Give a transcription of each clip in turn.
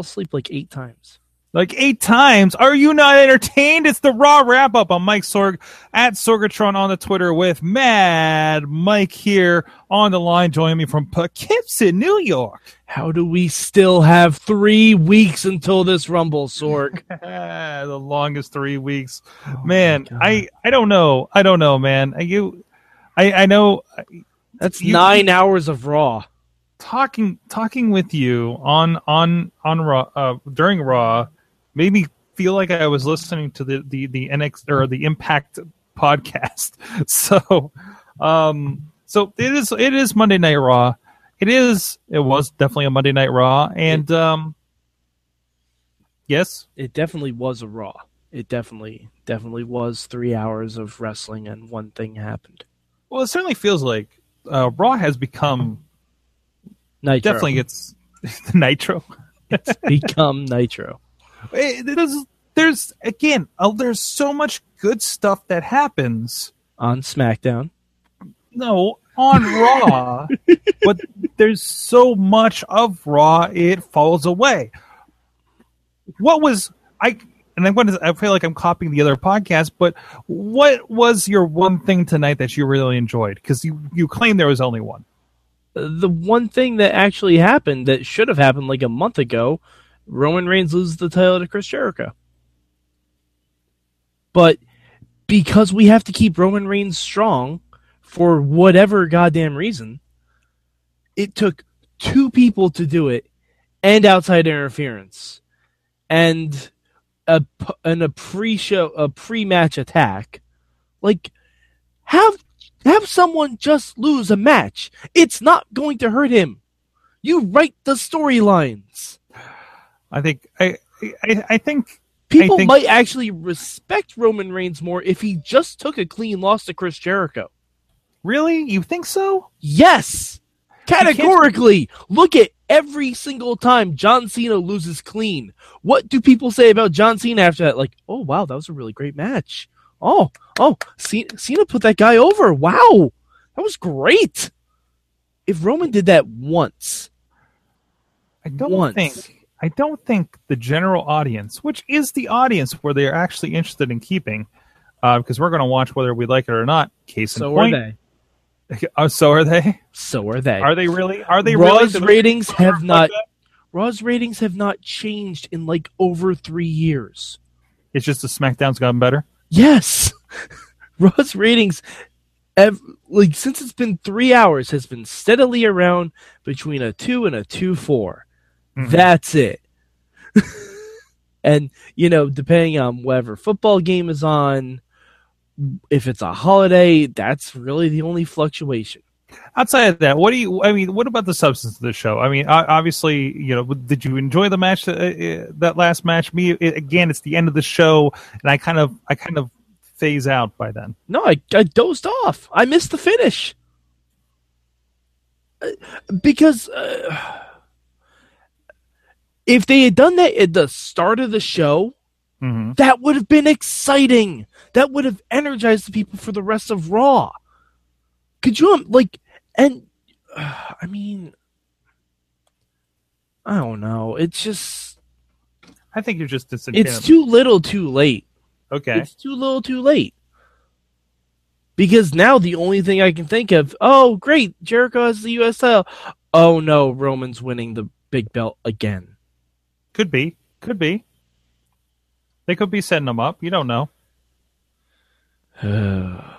asleep like eight times. Like eight times. Are you not entertained? It's the Raw wrap up on Mike Sorg at Sorgatron on the Twitter with Mad Mike here on the line, joining me from Poughkeepsie, New York. How do we still have three weeks until this Rumble, Sorg? the longest three weeks, oh man. I I don't know. I don't know, man. You, I I know. That's you, nine hours of Raw. Talking talking with you on on on Raw uh, during Raw made me feel like I was listening to the the the NX or the Impact podcast. So, um, so it is it is Monday Night Raw. It is it was definitely a Monday Night Raw, and um, yes, it definitely was a Raw. It definitely definitely was three hours of wrestling, and one thing happened. Well, it certainly feels like uh, Raw has become Nitro. Definitely gets Nitro. it's become Nitro. Eh, there's, there's again, oh, there's so much good stuff that happens on SmackDown. No, on Raw, but there's so much of Raw it falls away. What was I? And I'm going to. I feel like I'm copying the other podcast, but what was your one thing tonight that you really enjoyed? Because you you claim there was only one. The one thing that actually happened that should have happened like a month ago Roman Reigns loses the title to Chris Jericho. But because we have to keep Roman Reigns strong for whatever goddamn reason, it took two people to do it and outside interference and a and a pre-show a pre-match attack. Like have have someone just lose a match. It's not going to hurt him. You write the storylines. I think I I, I think people I think, might actually respect Roman Reigns more if he just took a clean loss to Chris Jericho. Really? You think so? Yes. Categorically. Look at every single time John Cena loses clean. What do people say about John Cena after that? Like, oh wow, that was a really great match. Oh, oh, Cena put that guy over. Wow, that was great. If Roman did that once, I don't once, think I don't think the general audience, which is the audience where they are actually interested in keeping, uh, because we're going to watch whether we like it or not. Case so in point. are they. Oh, so are they? So are they? Are they really? Are they Raw's really? ratings have not. Like Raw's ratings have not changed in like over three years. It's just the SmackDown's gotten better. Yes, Raw's ratings, have, like since it's been three hours, has been steadily around between a two and a two four. Mm-hmm. That's it. and you know, depending on whatever football game is on, if it's a holiday, that's really the only fluctuation. Outside of that, what do you? I mean, what about the substance of the show? I mean, obviously, you know, did you enjoy the match? Uh, uh, that last match, me it, again, it's the end of the show, and I kind of, I kind of phase out by then. No, I, I dozed off. I missed the finish uh, because. Uh, if they had done that at the start of the show, mm-hmm. that would have been exciting. That would have energized the people for the rest of Raw. Could you like and uh, I mean I don't know. It's just I think you're just disenchanted. It's too little too late. Okay. It's too little too late. Because now the only thing I can think of, oh great, Jericho has the US title. Oh no, Roman's winning the big belt again. Could be. Could be. They could be setting them up. You don't know.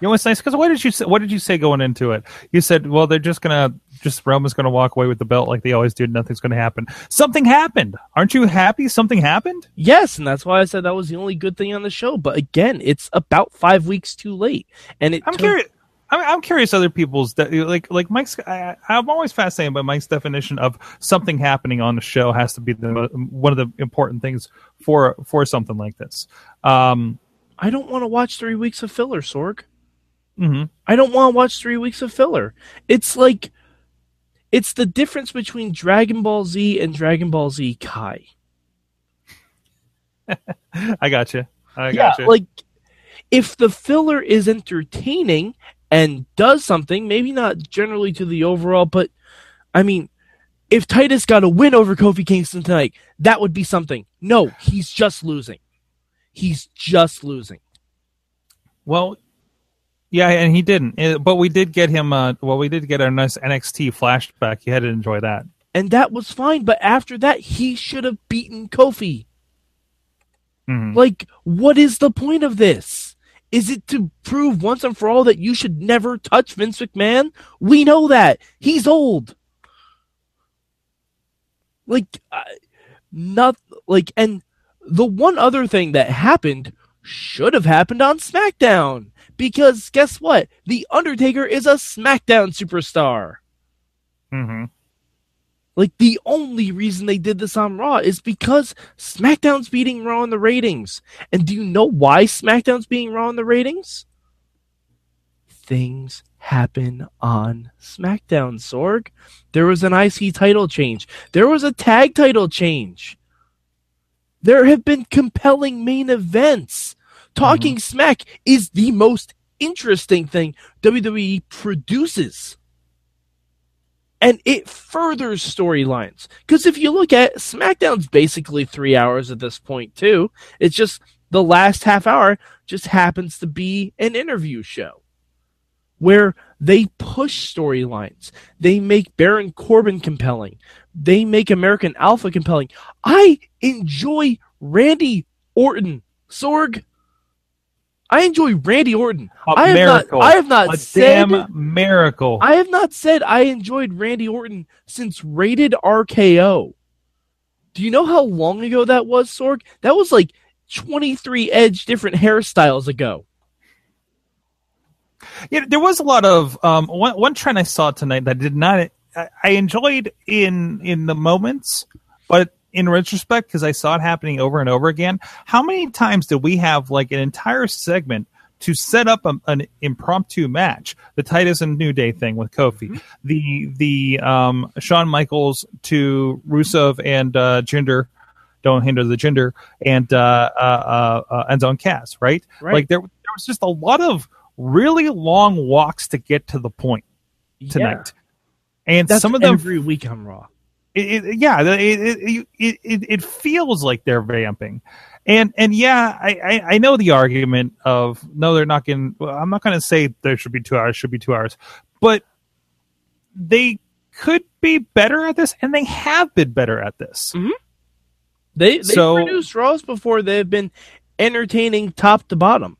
you know what's nice? Because what did you say? What did you say going into it? You said, "Well, they're just gonna just Roman's gonna walk away with the belt like they always do. Nothing's gonna happen. Something happened. Aren't you happy? Something happened. Yes, and that's why I said that was the only good thing on the show. But again, it's about five weeks too late, and it. I'm curious. I'm, I'm curious other people's de- like like Mike's. I, am always fascinated by Mike's definition of something happening on the show has to be the one of the important things for for something like this. Um, I don't want to watch three weeks of filler, Sorg. Mm-hmm. I don't want to watch three weeks of filler. It's like it's the difference between Dragon Ball Z and Dragon Ball Z Kai. I got you. I got yeah, you. Like if the filler is entertaining and does something, maybe not generally to the overall, but I mean, if Titus got a win over Kofi Kingston tonight, that would be something. No, he's just losing. He's just losing. Well, yeah, and he didn't. Uh, But we did get him. Uh, well, we did get a nice NXT flashback. You had to enjoy that. And that was fine, but after that, he should have beaten Kofi. Mhm. Like, what is the point of this? Is it to prove once and for all that you should never touch Vince McMahon? We know that. He's old. Like, uh, not like, and the one other thing that happened should have happened on SmackDown. Because guess what? The Undertaker is a SmackDown superstar. Mhm. Like the only reason they did this on Raw is because SmackDown's beating Raw in the ratings. And do you know why SmackDown's beating Raw in the ratings? Things happen on SmackDown, Sorg. There was an IC title change. There was a tag title change. There have been compelling main events. Talking mm-hmm. Smack is the most interesting thing WWE produces and it furthers storylines. Because if you look at SmackDown's basically three hours at this point too. It's just the last half hour just happens to be an interview show where they push storylines. They make Baron Corbin compelling. They make American Alpha compelling. I enjoy Randy Orton. Sorg. I enjoy Randy Orton. A I have miracle. not. I have not a said. damn miracle. I have not said I enjoyed Randy Orton since Rated RKO. Do you know how long ago that was, Sorg? That was like 23 Edge different hairstyles ago. Yeah, there was a lot of um, one one trend I saw tonight that did not. I, I enjoyed in in the moments, but in retrospect, because I saw it happening over and over again. How many times did we have like an entire segment to set up a, an impromptu match? The Titus and New Day thing with Kofi, the the um, Shawn Michaels to Rusev and uh, Jinder. Don't hinder the gender and uh, uh, uh, uh, and Cass, right? Right. Like there, there was just a lot of really long walks to get to the point tonight. And That's some of them, every week on Raw. It, it, yeah, it, it, it, it, feels like they're vamping. And and yeah, I, I, I know the argument of no, they're not going. Well, I'm not going to say there should be two hours, should be two hours, but they could be better at this, and they have been better at this. They they So- produced Raws before they've been entertaining top to bottom.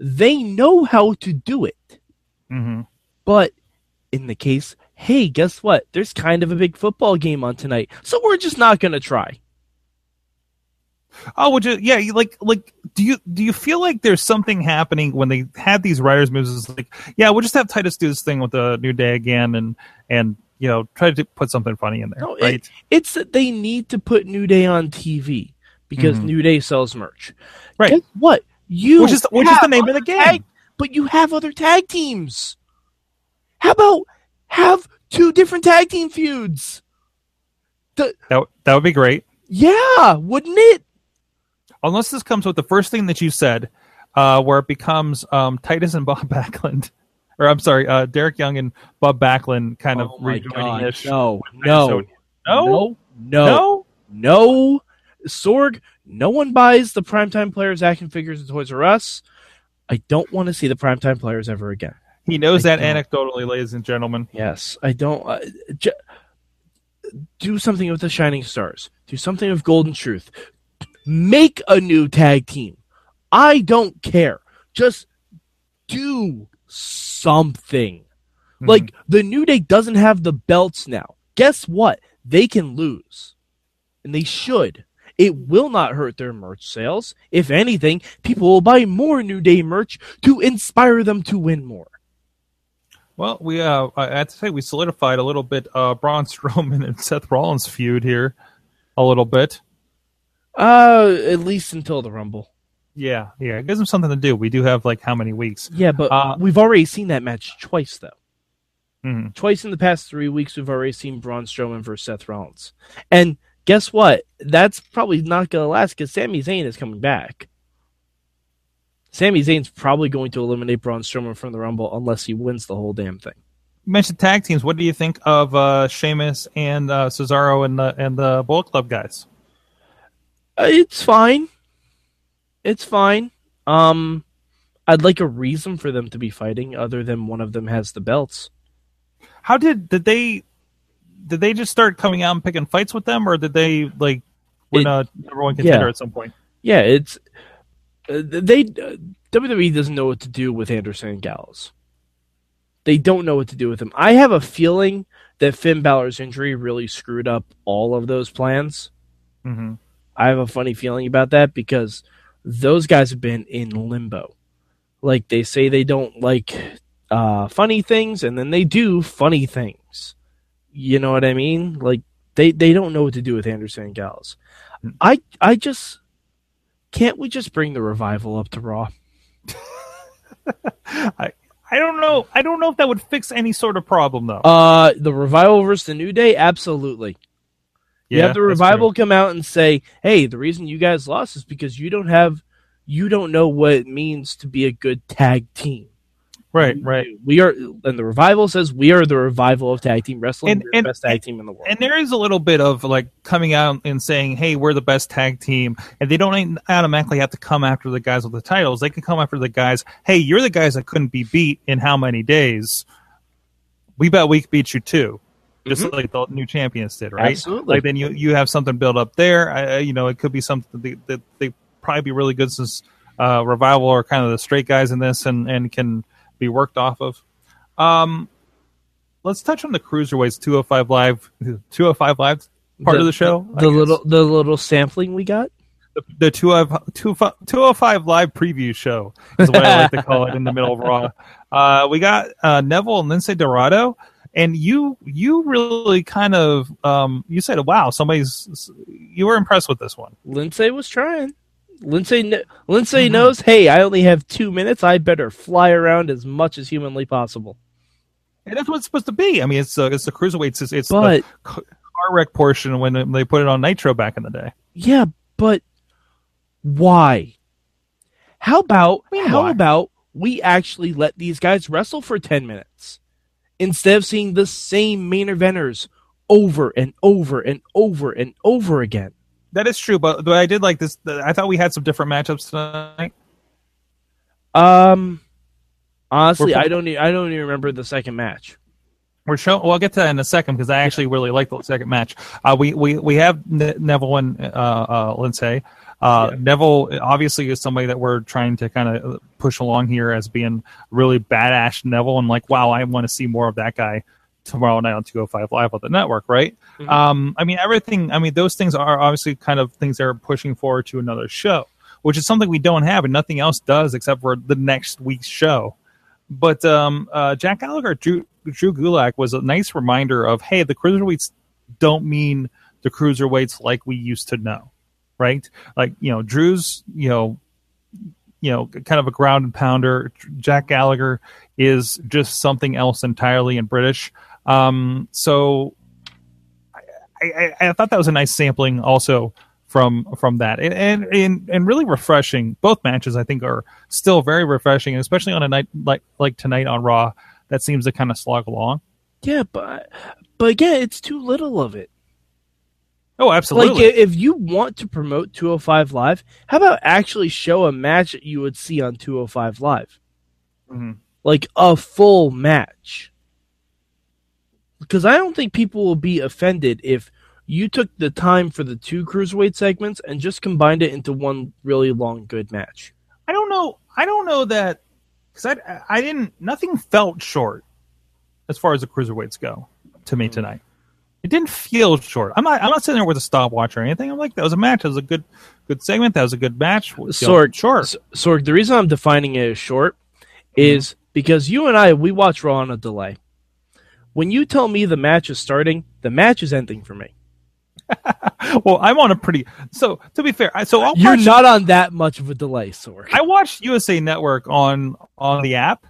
They know how to do it. Mm-hmm. But in the case, hey, guess what? There's kind of a big football game on tonight, so we're just not going to try. Oh, would you? Yeah, you like like do you do you feel like there's something happening when they had these writers moves? It's like, yeah, we'll just have Titus do this thing with the New Day again, and and you know try to put something funny in there, No, it- right? It's that they need to put New Day on TV because Mhm. New Day sells merch. Right. Guess what? You Which is- which is the name of the game. tag- but you have other tag teams. How about have two different tag team feuds? that that would be great. Yeah, wouldn't it? Unless this comes with the first thing that you said, uh, where it becomes um, Titus and Bob Backlund, or I'm sorry, uh, Darren Young and Bob Backlund kind of Oh my rejoining God, ish. No, no, no, no, no, no. no. Sorg, no one buys the primetime players action figures at Toys R Us. I don't want to see the primetime players ever again. He knows I that don't. anecdotally, ladies and gentlemen. Yes, I don't. Uh, j- do something with the Shining Stars. Do something with Golden Truth. Make a new tag team. I don't care. Just do something. Mhm. Like the New Day doesn't have the belts now. Guess what? They can lose, and they should. It will not hurt their merch sales. If anything, people will buy more New Day merch to inspire them to win more. Well, we uh, I have to say we solidified a little bit uh, Braun Strowman and Seth Rollins feud here, a little bit. Uh, at least until the Rumble. Yeah, yeah, it gives them something to do. We do have like how many weeks? Yeah, but Uh, we've already seen that match twice, though. Mhm. Twice in the past three weeks, we've already seen Braun Strowman versus Seth Rollins. And guess what? That's probably not going to last because Sami Zayn is coming back. Sami Zayn's probably going to eliminate Braun Strowman from the Rumble unless he wins the whole damn thing. you mentioned tag teams. What do you think of uh, Sheamus and uh, Cesaro and the and the Bullet Club guys? Uh, it's fine. It's fine. Um, I'd like a reason for them to be fighting, other than one of them has the belts. How did did they did they just start coming out and picking fights with them, or did they like win It- a number one contender yeah. at some point? Yeah, it's they uh, WWE doesn't know what to do with Anderson and Gallows. They don't know what to do with him. I have a feeling that Finn Balor's injury really screwed up all of those plans. Mm-hmm. I have a funny feeling about that because those guys have been in limbo. Like they say they don't like uh, funny things, and then they do funny things. You know what I mean? Like they they don't know what to do with Anderson and Gallows. I I just can't we just bring the revival up to Raw? I I don't know. I don't know if that would fix any sort of problem though. Uh, the revival versus the New Day, absolutely. You have the revival come out and say, "Hey, the reason you guys lost is because you don't have, you don't know what it means to be a good tag team." Right, right. We are, and the revival says we are the revival of tag team wrestling. And- We're and- the best tag team in the world. And there is a little bit of like coming out and saying, "Hey, we're the best tag team," and they don't automatically have to come after the guys with the titles. They can come after the guys. Hey, you're the guys that couldn't be beat in how many days? We bet we beat you too, just Mhm. like the new champions did, right? Absolutely. Like then you you have something built up there. I, I- you know, it could be something that they, that they probably be really good since uh, revival are kind of the straight guys in this and and can be worked off of. Um, let's touch on the cruiserweights 205 live 205 live part of the show. The little, the little sampling we got. the, the 205 205 live preview show is what I like to call it in the middle of Raw. Uh, we got uh, Neville and Lince Dorado, and you you really kind of um, you said, "Wow, somebody's." You were impressed with this one. Lince was trying. Lince, kn- Lince Mhm. knows. Hey, I only have two minutes. I better fly around as much as humanly possible. And that's what it's supposed to be. I mean, it's uh, it's the cruiserweights. It's, it's the car wreck portion when they put it on Nitro back in the day. Yeah, but why? How about mean, how why? about we actually let these guys wrestle for 10 minutes instead of seeing the same main eventers over and over and over and over again. That is true, but, but I did like this. I thought we had some different matchups tonight. Um honestly, I don't e- I don't even remember the second match. We're showing. Well, I'll get to that in a second because I actually really like the second match. Uh, we we we have ne- Neville and uh, uh, Lince. Uh, Yeah. Neville obviously is somebody that we're trying to kind of push along here as being really badass Neville, and like, wow, I want to see more of that guy tomorrow night on 205 Live on the network, right? Mhm. Um, I mean, everything. I mean, those things are obviously kind of things they're pushing forward to another show, which is something we don't have, and nothing else does except for the next week's show. But um, uh, Jack Gallagher, Drew, Drew Gulak was a nice reminder of, hey, the cruiserweights don't mean the cruiserweights like we used to know, right? Like you know, Drew's you know, you know, kind of a ground and pounder. Jack Gallagher is just something else entirely in British. Um, so I, I, I thought that was a nice sampling also from from that and, and and and really refreshing both matches i think are still very refreshing and especially on a night like like tonight on raw that seems to kind of slog along Yeah, but but again, it's too little of it. oh absolutely Like if you want to promote 205 Live, how about actually show a match that you would see on 205 Live? Mhm. Like a full match. Because I don't think people will be offended if you took the time for the two cruiserweight segments and just combined it into one really long good match. i don't know i don't know that because i i didn't nothing felt short as far as the cruiserweights go to me hmm. tonight. It didn't feel short. I'm not i'm not sitting there with a stopwatch or anything. I'm like that was a match. That was a good good segment. That was a good match. Uh, know, Sorg, sure S- Sorg, the reason I'm defining it as short mm-hmm. is because you and I we watch Raw on a delay. When you tell me the match is starting, the match is ending for me. well, I'm on a pretty. So to be fair, I, so I'll You're watch, not on that much of a delay, Sorg. I watched USA Network on on the app,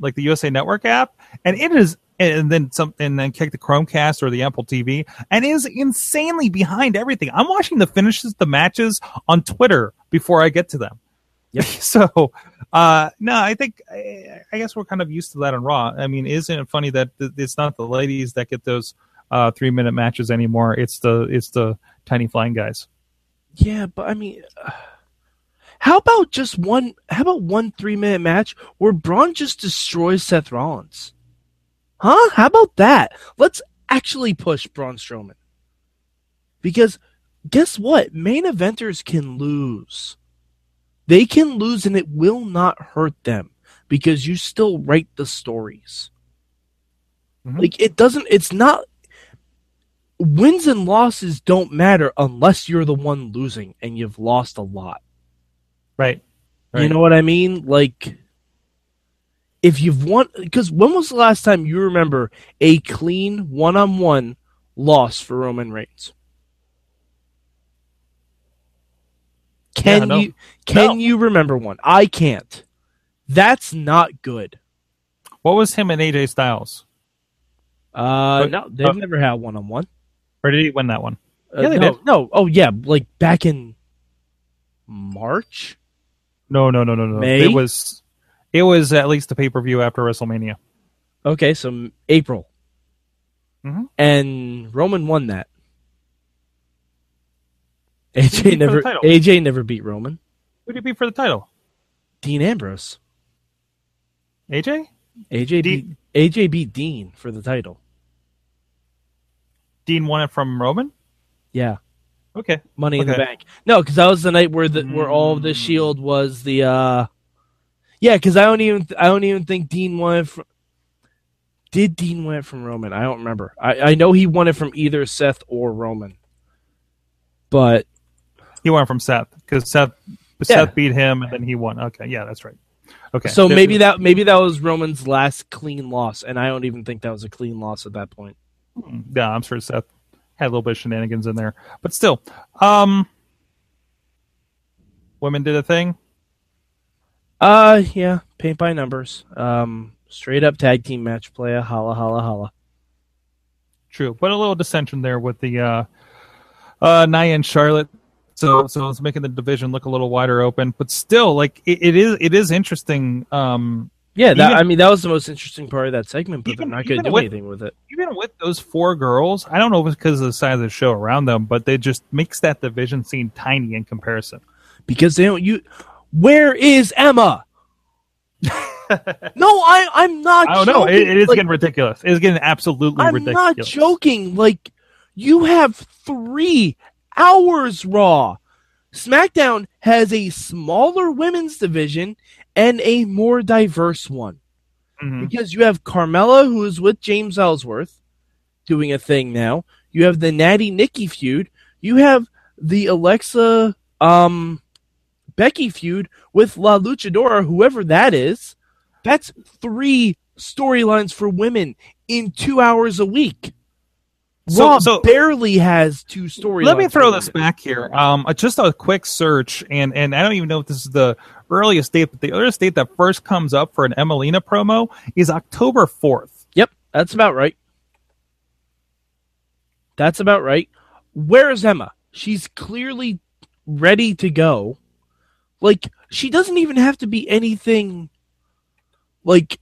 like the USA Network app, and it is, and then some, and then kick the Chromecast or the Apple TV, and it is insanely behind everything. I'm watching the finishes, the matches on Twitter before I get to them. Yep. so, uh, no, I think I, I guess we're kind of used to that on Raw. I mean, isn't it funny that it's not the ladies that get those uh, three minute matches anymore? It's the it's the tiny flying guys. Yeah, but I mean, uh, how about just one? How about one three minute match where Braun just destroys Seth Rollins? Huh? How about that? Let's actually push Braun Strowman. Because guess what? Main eventers can lose. They can lose and it will not hurt them because you still write the stories. Mhm. Like it doesn't it's not wins and losses don't matter unless you're the one losing and you've lost a lot. Right. You know what I mean? Like if you've won because when was the last time you remember a clean one-on-one loss for Roman Reigns? Can no. you can No. you remember one? I can't. That's not good. What was him and AJ Styles? Uh But- no, they've uh, never had one-on-one. Or did he win that one? Uh, Yeah, they no, did. no. Oh yeah, like back in March. No, no, no, no, no. May? It was it was at least the pay per view after WrestleMania. Okay, so m- April. Mhm. And Roman won that. AJ never? AJ never beat Roman. Who did he beat for the title? Dean Ambrose. AJ? AJ Dean- beat AJ beat Dean for the title. Dean won it from Roman? Yeah, Okay. Money in the Bank. No, because that was the night where the where all of the Mm. Shield was the. uh Yeah, because I don't even I don't even think Dean won it from. Did Dean win it from Roman? I don't remember. I, I know he won it from either Seth or Roman. But He won it from Seth because Seth Yeah. Seth beat him and then he won. Okay, yeah, that's right. Okay. So maybe that maybe that was Roman's last clean loss, and I don't even think that was a clean loss at that point. Yeah, I'm sure Seth had a little bit of shenanigans in there, but still, um, women did a thing. Uh yeah, paint by numbers. Um straight up tag team match play a holla holla holla. True, but a little dissension there with the uh, uh, Nia and Charlotte. So, so it's making the division look a little wider open, but still, like it, it is, it is interesting. Um, Yeah, that, Even- I mean that was the most interesting part of that segment, but Even- they're not going to do with- anything with it. even with those four girls, I don't know if it's because of the size of the show around them, but they just makes that division seem tiny in comparison. Because they don't you where is Emma? no, I I'm not I don't know. It, it is Like, getting ridiculous. It's getting absolutely ridiculous. I'm not joking. Like you have three hours raw. SmackDown has a smaller women's division and a more diverse one. Mhm. because you have Carmella, who is with James Ellsworth, doing a thing now. You have the Natty Nikki feud. You have the Alexa um, Becky feud with La Luchadora, whoever that is. That's three storylines for women in two hours a week. So- Raw so- barely has two storylines. Let me throw this back here. Um, uh, just a quick search, and and I don't even know if this is the earliest date, but the earliest date that first comes up for an Emmalina promo is October fourth. Yep, that's about right. That's about right. Where is Emma? She's clearly ready to go. Like she doesn't even have to be anything like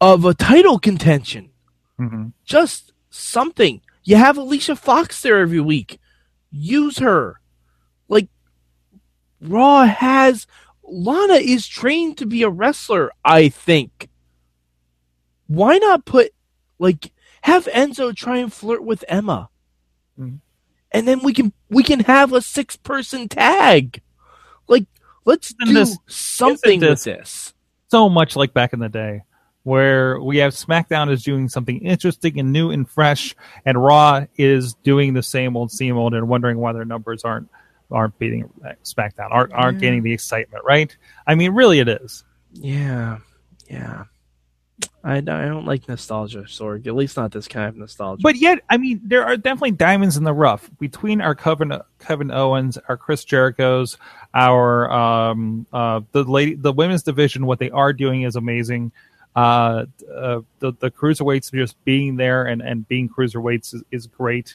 of a title contention. Mm-hmm. Just something. You have Alicia Fox there every week. Use her. Like Raw has Lana is trained to be a wrestler, I think. Why not put like have Enzo try and flirt with Emma? Mhm. And then we can we can have a six person tag. Like let's Isn't do this- something isn't with this- this. So much like back in the day, where we have SmackDown is doing something interesting and new and fresh, and Raw is doing the same old, same old, and wondering why their numbers aren't aren't beating SmackDown, aren't aren't Yeah. gaining the excitement, right? I mean, really, it is. Yeah. Yeah. I, I don't like nostalgia, Sorg. At least not this kind of nostalgia. But yet, I mean, there are definitely diamonds in the rough between our Kevin Kevin Owens, our Chris Jericho's, our um uh the lady the women's division. What they are doing is amazing. Uh, uh the the cruiserweights just being there and and being cruiserweights is, is great.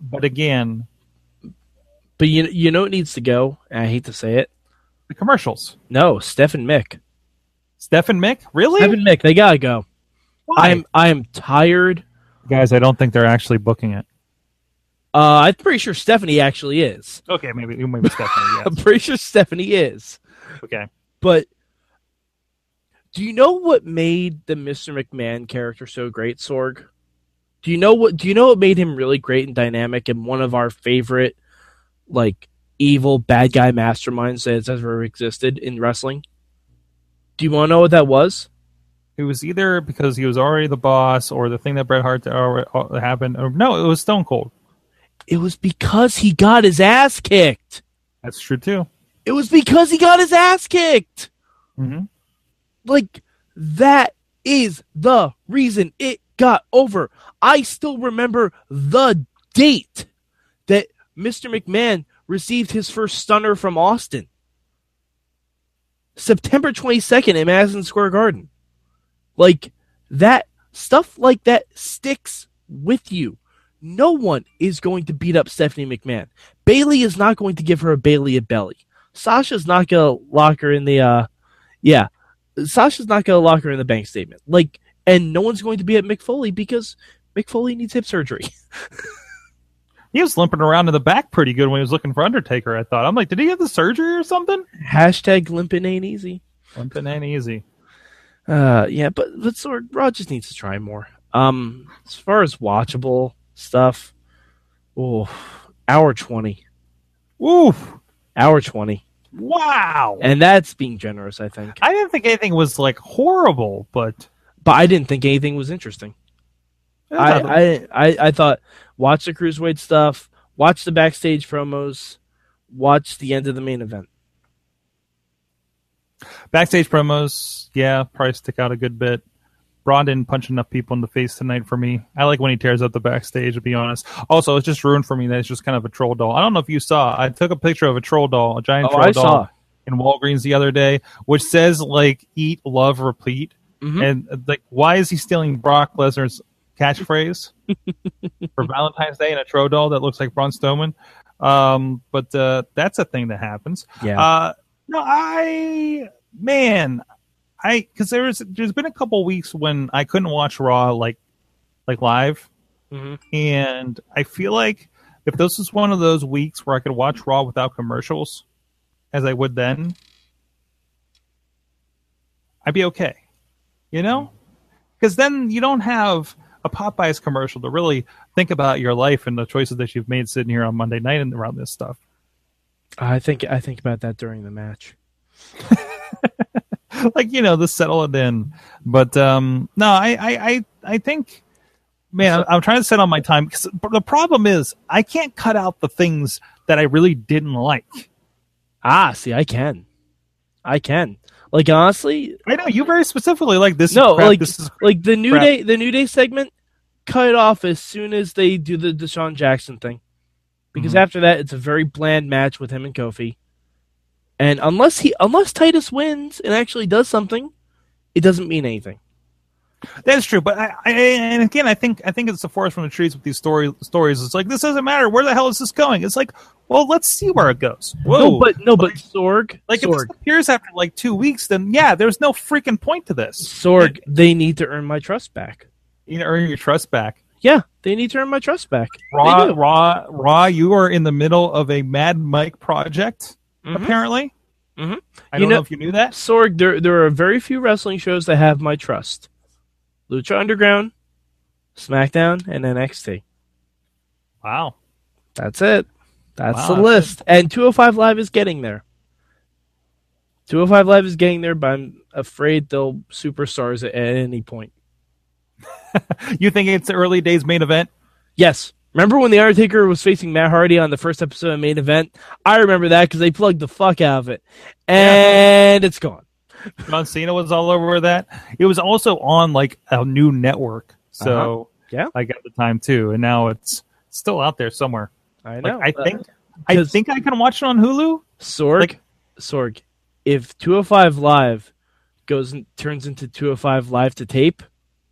But again, But you you know it needs to go. I hate to say it. The commercials. No, Stephen Mick. Stephen Mick? Really? Stephen Mick, they gotta go. Why? I'm I am tired. Guys, I don't think they're actually booking it. Uh, I'm pretty sure Stephanie actually is. Okay, maybe maybe Stephanie. I'm pretty sure Stephanie is. okay. But do you know what made the Mr. McMahon character so great, Sorg? Do you know what do you know what made him really great and dynamic and one of our favorite like evil bad guy masterminds that has ever existed in wrestling? Do you want to know what that was? It was either because he was already the boss, or the thing that Bret Hart happened. Or, no, it was Stone Cold. It was because he got his ass kicked. That's true too. It was because he got his ass kicked. Mm-hmm. like that is the reason it got over. I still remember the date that Mr. McMahon received his first stunner from Austin. September 22nd in Madison Square Garden. Like that stuff like that sticks with you. No one is going to beat up Stephanie McMahon. Bayley is not going to give her a Bayley a belly. Sasha's not going to lock her in the uh yeah, Sasha's not to lock her in the bank statement. Like, and no one's going to be at Mick Foley because Mick Foley needs hip surgery. He was limping around in the back pretty good when he was looking for Undertaker. I thought. I'm like, did he have the surgery or something? Hashtag limping ain't easy. Limping ain't easy. Uh, yeah, but but Sword Rod just needs to try more. Um, as far as watchable stuff, oh, hour twenty, Oof! hour twenty, Wow! and that's being generous, I think. I didn't think anything was like horrible, but But I didn't think anything was interesting. I, I, I, I thought watch the cruiserweight stuff, watch the backstage promos, watch the end of the main event. backstage promos, yeah, probably stick out a good bit. Braun didn't punch enough people in the face tonight for me. I like when he tears up the backstage, to be honest. Also, it's just ruined for me that it's just kind of a troll doll. I don't know if you saw. I took a picture of a troll doll, a giant Oh, troll I doll saw. in Walgreens the other day, which says like "Eat, Love, Repeat." Mhm. And like, why is he stealing Brock Lesnar's catchphrase for Valentine's Day in a troll doll that looks like Braun Strowman? Um, but uh, that's a thing that happens. Yeah. Uh, no, I man, I because there's there's been a couple weeks when I couldn't watch Raw like like live, Mhm. and I feel like if this was one of those weeks where I could watch Raw without commercials, as I would then, I'd be okay. You know, because then you don't have a Popeyes commercial to really think about your life and the choices that you've made sitting here on Monday night and around this stuff. I think I think about that during the match. like you know the settle it in but um no i i i, I think man I'm trying to set on my time because the problem is i can't cut out the things that i really didn't like Ah, see, I can, I can. Like honestly, i know you very specifically like this is no, crap, like this is like the new crap. day, the new day segment, cut it off as soon as they do the Deshaun Jackson thing, because Mhm. after that, it's a very bland match with him and Kofi. And unless he, unless Titus wins and actually does something, it doesn't mean anything. that's true but I, I and again i think i think it's the forest from the trees with these story stories it's like this doesn't matter where the hell is this going it's like well let's see where it goes Whoa. No, but no, but Sorg, like if this appears after like two weeks then yeah there's no freaking point to this Sorg, they need to earn my trust back. you know earn your trust back Yeah, they need to earn my trust back. Raw. Raw, Raw. You are in the middle of a Mad Mike project, Mhm. apparently. Mhm. I don't know, know- if you knew that. Sorg, there there are very few wrestling shows that have my trust. Lucha Underground, SmackDown, and NXT. Wow. That's it. That's Wow, the list. And 205 Live is getting there. 205 Live is getting there, but I'm afraid they'll superstars it at any point. You think it's the early days main event? Yes. Remember when The Undertaker was facing Matt Hardy on the first episode of Main Event? I remember that because they plugged the fuck out of it. And it's gone. John Cena was all over that. It was also on like a new network, so uh-huh. Yeah. like at the time too, and now it's still out there somewhere. I Like know. I Uh, think, I 'cause- think I can watch it on Hulu. Sorg, Like- Sorg, if 205 Live goes and turns into 205 Live to tape,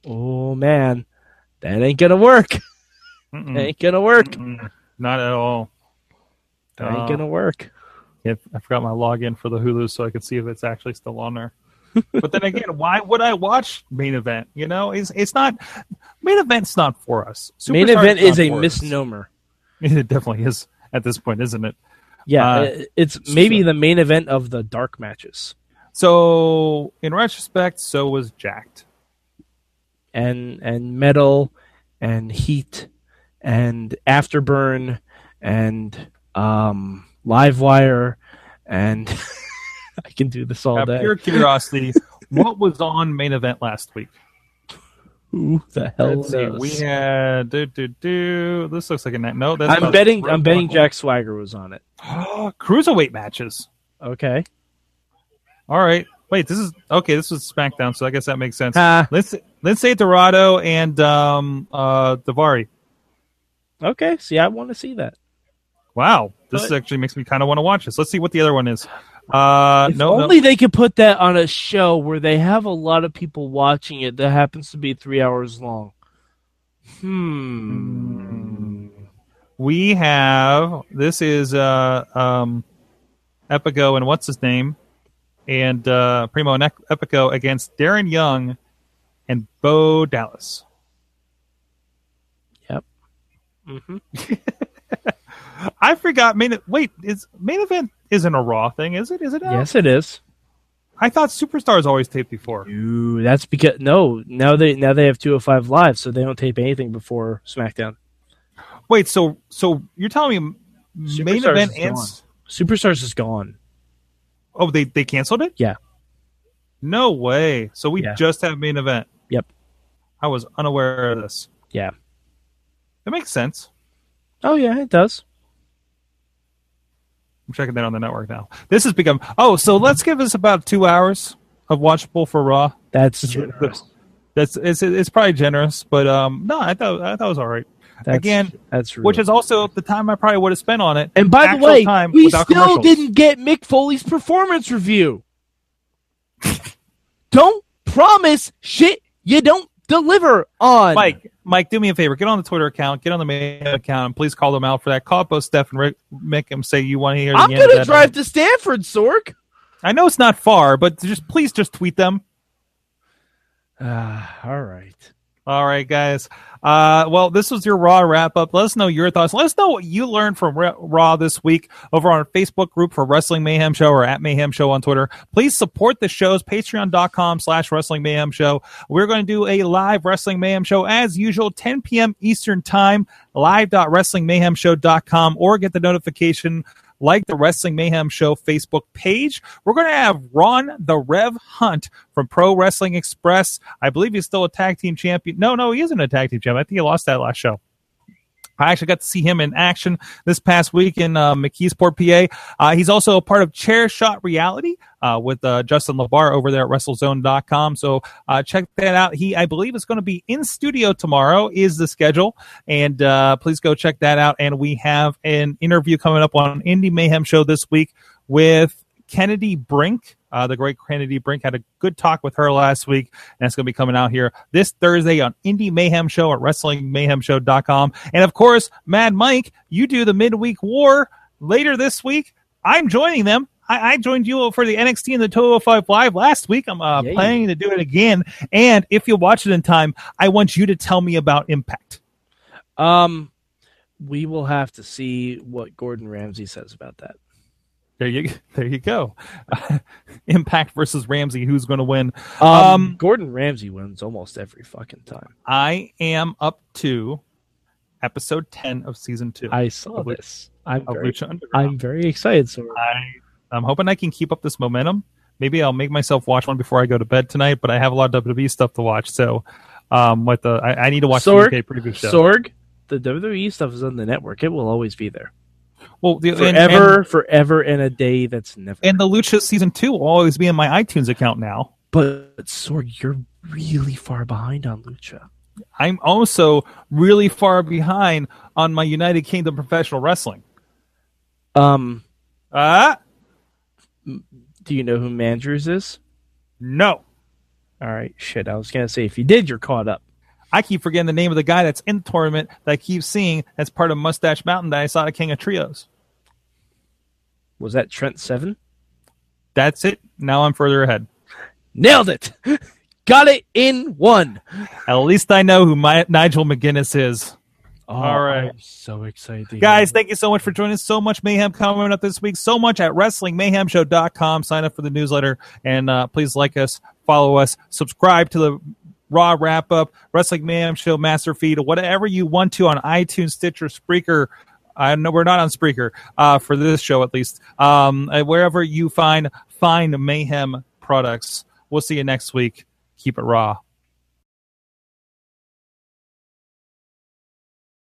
oh man, that ain't gonna work. Mm-mm. That ain't gonna work. Mm-mm. Not at all. That ain't Uh, gonna work. Yeah, I forgot my login for the Hulu so I could see if it's actually still on there. but then again, why would I watch main event? You know, it's it's not main event's not for us. Main event is not a misnomer. us. It definitely is at this point, isn't it? Yeah, Uh, it's maybe so- the main event of the dark matches, So in retrospect, so was Jakked. and and metal, and heat, and afterburn, and um, Livewire, and I can do this all day. pure curiosity, what was on main event last week? Who the hell Let's see. We had do do do. This looks like a night. No, that's I'm betting. I'm betting Jack Swagger was on it. Oh cruiserweight matches. Okay. All right. Wait, this is okay. This was SmackDown, so I guess that makes sense. Ah, Let's say Dorado and um uh Daivari. okay. See, I want to see that. Wow, this But- actually makes me kind of want to watch this. Let's see what the other one is. Uh, If no, no. only they could put that on a show where they have a lot of people watching it that happens to be three hours long. Hmm. we have this is uh um Epico and what's his name and uh Primo and Epico against Darren Young and Bo Dallas. Yep. hmm I forgot main. Wait, is main event isn't a Raw thing, is it? Is it? now? Yes, it is. I thought Superstars always taped before. Ooh, that's because no. Now they now they have 205 live, so they don't tape anything before SmackDown. Wait, so so you're telling me main event is and gone. Superstars is gone. oh they they canceled it? Yeah. No way. So we Yeah. just have main event. Yep. I was unaware of this. Yeah. That makes sense. Oh yeah, it does. I'm checking that on the network now. This has become oh, so let's give us about two hours of watchable for Raw. That's generous. That's it's it's probably generous, but um no, I thought I thought it was all right. That's, Again, that's true. Which is also the time I probably would have spent on it. And by the way, we still didn't get Mick Foley's performance review. don't promise shit you don't deliver on. Mike, Mike, do me a favor. Get on the Twitter account. Get on the main account, and please call them out for that. Call up both Steph and Rick, Mick, and say you want to hear. I'm gonna drive to Stamford, Sorg. I know it's not far, but just please just tweet them. Ah, all right. All right, guys. Uh, well, this was your Raw wrap up. Let us know your thoughts. Let us know what you learned from Raw this week over on our Facebook group for Wrestling Mayhem Show or at Mayhem Show on Twitter. Please support the shows, patreon.com slash Wrestling Mayhem Show. We're going to do a live Wrestling Mayhem Show as usual, 10 p.m. Eastern Time, live.wrestlingmayhemshow.com or get the notification like the Wrestling Mayhem Show Facebook page. We're going to have Ron the Rev Hunt from Pro Wrestling Express. I believe he's still a tag team champion. No, no, he isn't a tag team champion. I think he lost that last show. I actually got to see him in action this past week in uh, McKeesport, PA. Uh, he's also a part of Chair Shot Reality uh, with uh, Justin LaBar over there at WrestleZone.com. So uh, check that out. He, I believe, is going to be in studio tomorrow. Is the schedule, and uh, please go check that out. And we have an interview coming up on Indie Mayhem Show this week with Kennadi Brink. Uh, the great Kennadi Brink had a good talk with her last week, and it's going to be coming out here this Thursday on Indie Mayhem Show at WrestlingMayhemShow.com. And of course, Mad Mike, you do the midweek war later this week. I'm joining them. I, I joined you for the NXT and the 205 Live last week. I'm uh, planning to do it again. And if you watch it in time, I want you to tell me about Impact. Um, we will have to see what Gordon Ramsay says about that. There you, there you go. Impact versus Ramsay. Who's going to win? Um, Um, Gordon Ramsay wins almost every fucking time. I am up to episode 10 of season two I saw this. I'm very, I'm very excited. So I, I'm hoping I can keep up this momentum. Maybe I'll make myself watch one before I go to bed tonight, but I have a lot of WWE stuff to watch. So, um, with the, I, I need to watch Sorg, the UK preview show. Sorg, the WWE stuff is on the network. It will always be there well, the, and- forever, and, forever, and a day that's never. and the Lucha season two will always be in my iTunes account now. but Sorg, you're really far behind on Lucha. I'm also really far behind on my United Kingdom professional wrestling. Um, Ah, do you know who Mandrews is? no. All right, shit. I was gonna say if you did, you're caught up. I keep forgetting the name of the guy that's in the tournament that I keep seeing that's part of Mustache Mountain that I saw at King of Trios. Was that Trent seven? That's it. Now I'm further ahead. Nailed it. Got it in one. At least I know who my, Nigel McGuinness is. Oh, All right. I'm so excited. Guys, thank you so much for joining us. So much mayhem coming up this week. So much at WrestlingMayhemShow.com. Sign up for the newsletter and uh, please like us, follow us, subscribe to the Raw wrap up, Wrestling Mayhem Show master feed, whatever you want to on iTunes, Stitcher, Spreaker. I know we're not on Spreaker uh, for this show at least. Um, wherever you find find Mayhem products. We'll see you next week. Keep it raw.